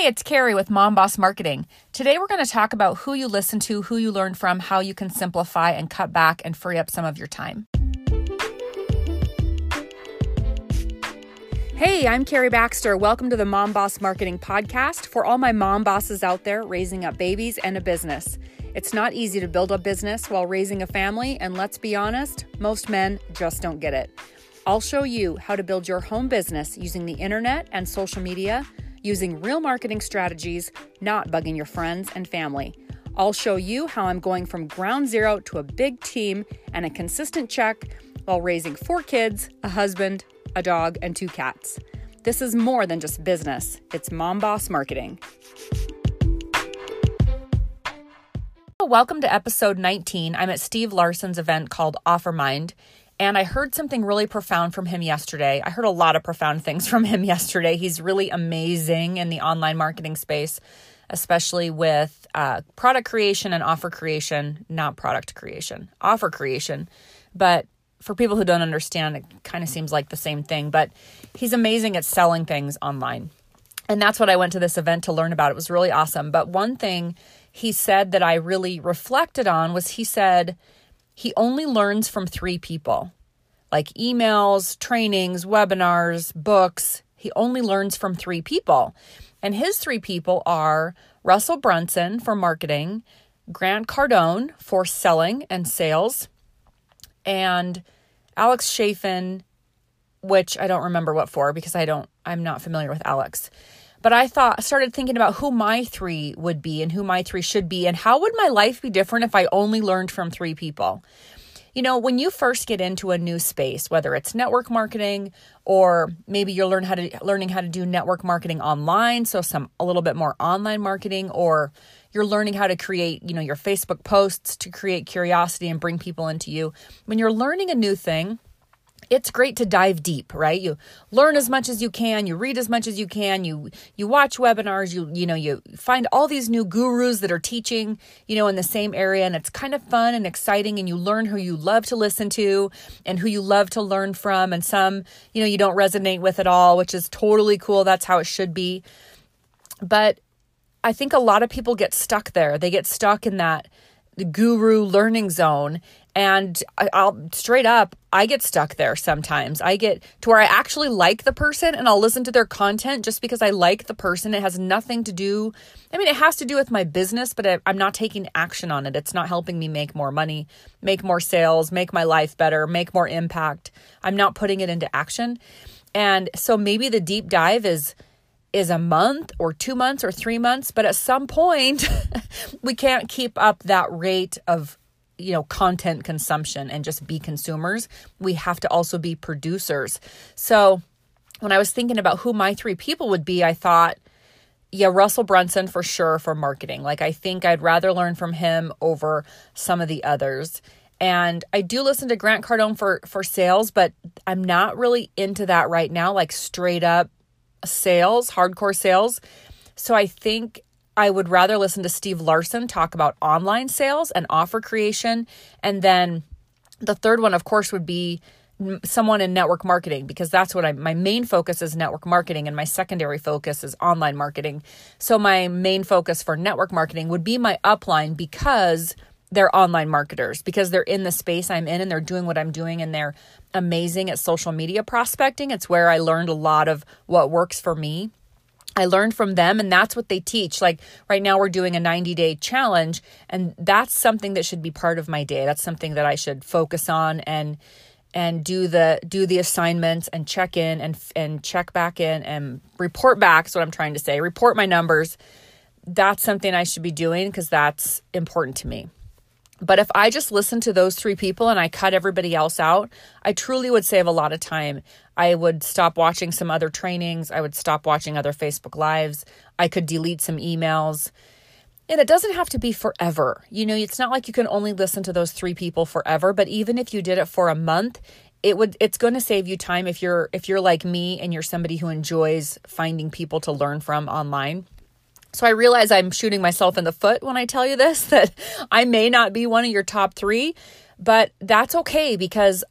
Hey, it's Carrie with Mom Boss Marketing. Today we're going to talk about who you listen to, who you learn from, how you can simplify and cut back and free up some of your time. Hey, I'm Carrie Baxter. Welcome to the Mom Boss Marketing Podcast for all my mom bosses out there raising up babies and a business. It's not easy to build a business while raising a family, and let's be honest, most men just don't get it. I'll show you how to build your home business using the internet and social media using real marketing strategies, not bugging your friends and family. I'll show you how I'm going from ground zero to a big team and a consistent check while raising four kids, a husband, a dog, and two cats. This is more than just business, it's mom boss marketing. Welcome to episode 19. I'm at Steve Larsen's event called Offermind, and I heard something really profound from him yesterday. I heard a lot of profound things from him yesterday. He's really amazing in the online marketing space, especially with uh, product creation and offer creation, not product creation, offer creation. But for people who don't understand, it kind of seems like the same thing. But he's amazing at selling things online. And that's what I went to this event to learn about. It was really awesome. But one thing he said that I really reflected on was he said, he only learns from three people like emails, trainings, webinars, books. He only learns from three people. And his three people are Russell Brunson for marketing, Grant Cardone for selling and sales, and Alex Charfen, which I don't remember what for because I don't, I'm not familiar with Alex. But I thought, started thinking about who my three would be and who my three should be, and how would my life be different if I only learned from three people? You know, when you first get into a new space, whether it's network marketing or maybe you're learn how to learning how to do network marketing online, so some a little bit more online marketing or you're learning how to create, you know, your Facebook posts to create curiosity and bring people into you. When you're learning a new thing, it's great to dive deep, right? You learn as much as you can, you read as much as you can, you you watch webinars, you you know, you find all these new gurus that are teaching, you know, in the same area and it's kind of fun and exciting and you learn who you love to listen to and who you love to learn from and some, you know, you don't resonate with at all, which is totally cool. That's how it should be. But I think a lot of people get stuck there. They get stuck in that guru learning zone and I'll straight up, I get stuck there sometimes. I get to where I actually like the person and I'll listen to their content just because I like the person. It has nothing to do, I mean, it has to do with my business, but I, I'm not taking action on it. It's not helping me make more money, make more sales, make my life better, make more impact. I'm not putting it into action. And so maybe the deep dive is is a month or 2 months or 3 months, but at some point we can't keep up that rate of you know content consumption and just be consumers we have to also be producers. So when i was thinking about who my three people would be i thought yeah russell brunson for sure for marketing. Like i think i'd rather learn from him over some of the others. And i do listen to grant cardone for for sales but i'm not really into that right now like straight up sales hardcore sales. So i think I would rather listen to Steve Larsen talk about online sales and offer creation. And then the third one, of course, would be someone in network marketing because that's what I my main focus is network marketing and my secondary focus is online marketing. So my main focus for network marketing would be my upline because they're online marketers because they're in the space I'm in and they're doing what I'm doing and they're amazing at social media prospecting. It's where I learned a lot of what works for me. I learned from them and that's what they teach. Like right now we're doing a 90 day challenge and that's something that should be part of my day. That's something that I should focus on and and do the do the assignments and check in and and check back in and report back is what I'm trying to say. Report my numbers. That's something I should be doing because that's important to me. But if I just listen to those three people and I cut everybody else out, I truly would save a lot of time. I would stop watching some other trainings. I would stop watching other Facebook Lives. I could delete some emails. And it doesn't have to be forever. You know, it's not like you can only listen to those three people forever, but even if you did it for a month, it would it's going to save you time if you're if you're like me and you're somebody who enjoys finding people to learn from online. So I realize I'm shooting myself in the foot when I tell you this that I may not be one of your top 3, but that's okay because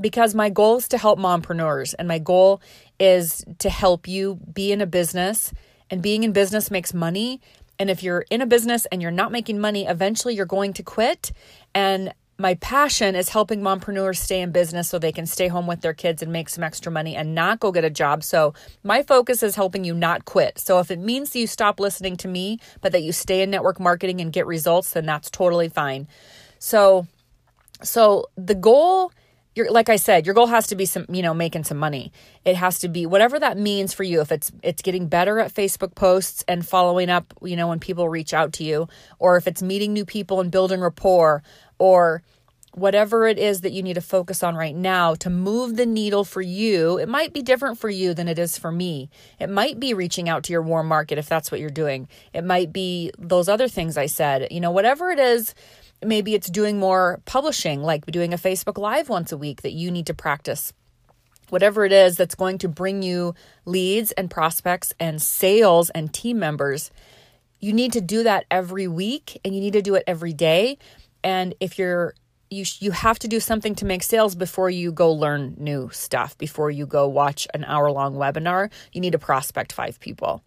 because my goal is to help mompreneurs and my goal is to help you be in a business and being in business makes money. And if you're in a business and you're not making money, eventually you're going to quit. And my passion is helping mompreneurs stay in business so they can stay home with their kids and make some extra money and not go get a job. So, my focus is helping you not quit. So, if it means that you stop listening to me, but that you stay in network marketing and get results, then that's totally fine. So, so the goal your like I said, your goal has to be some, you know, making some money. It has to be whatever that means for you. If it's it's getting better at Facebook posts and following up, you know, when people reach out to you, or if it's meeting new people and building rapport, or whatever it is that you need to focus on right now to move the needle for you. It might be different for you than it is for me. It might be reaching out to your warm market if that's what you're doing. It might be those other things I said. You know, whatever it is maybe it's doing more publishing, like doing a Facebook Live once a week that you need to practice. Whatever it is that's going to bring you leads and prospects and sales and team members, you need to do that every week and you need to do it every day. And if you're you you have to do something to make sales before you go learn new stuff before you go watch an hour long webinar you need to prospect five people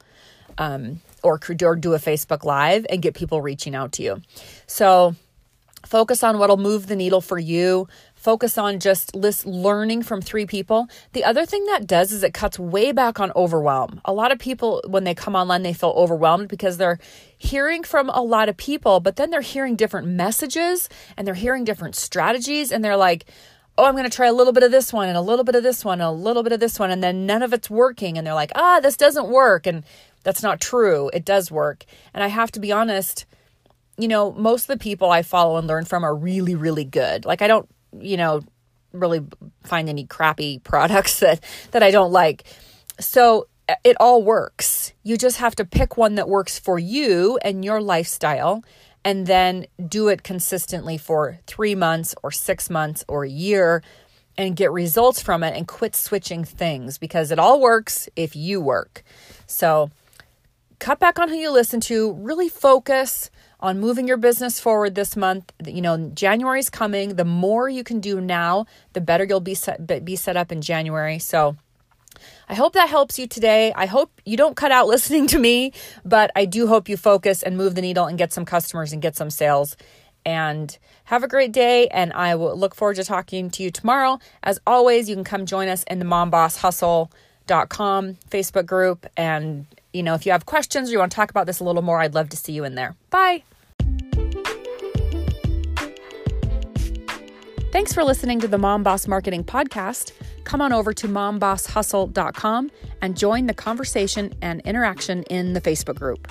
um, or, or do a facebook live and get people reaching out to you so Focus on what'll move the needle for you. Focus on just list learning from three people. The other thing that does is it cuts way back on overwhelm. A lot of people, when they come online, they feel overwhelmed because they're hearing from a lot of people, but then they're hearing different messages and they're hearing different strategies, and they're like, oh, I'm going to try a little bit of this one and a little bit of this one and a little bit of this one. And then none of it's working. And they're like, ah, this doesn't work. And that's not true. It does work. And I have to be honest, you know, most of the people I follow and learn from are really, really good. Like I don't, you know, really find any crappy products that that I don't like. So it all works. You just have to pick one that works for you and your lifestyle and then do it consistently for 3 months or 6 months or a year and get results from it and quit switching things because it all works if you work. So cut back on who you listen to, really focus on moving your business forward this month. You know, January is coming. The more you can do now, the better you'll be set be set up in January. So I hope that helps you today. I hope you don't cut out listening to me, but I do hope you focus and move the needle and get some customers and get some sales. And have a great day. And I will look forward to talking to you tomorrow. As always, you can come join us in the Mom Boss Hustle.com Facebook group and you know, if you have questions or you want to talk about this a little more, I'd love to see you in there. Bye. Thanks for listening to the Mom Boss Marketing Podcast. Come on over to mombosshustle.com and join the conversation and interaction in the Facebook group.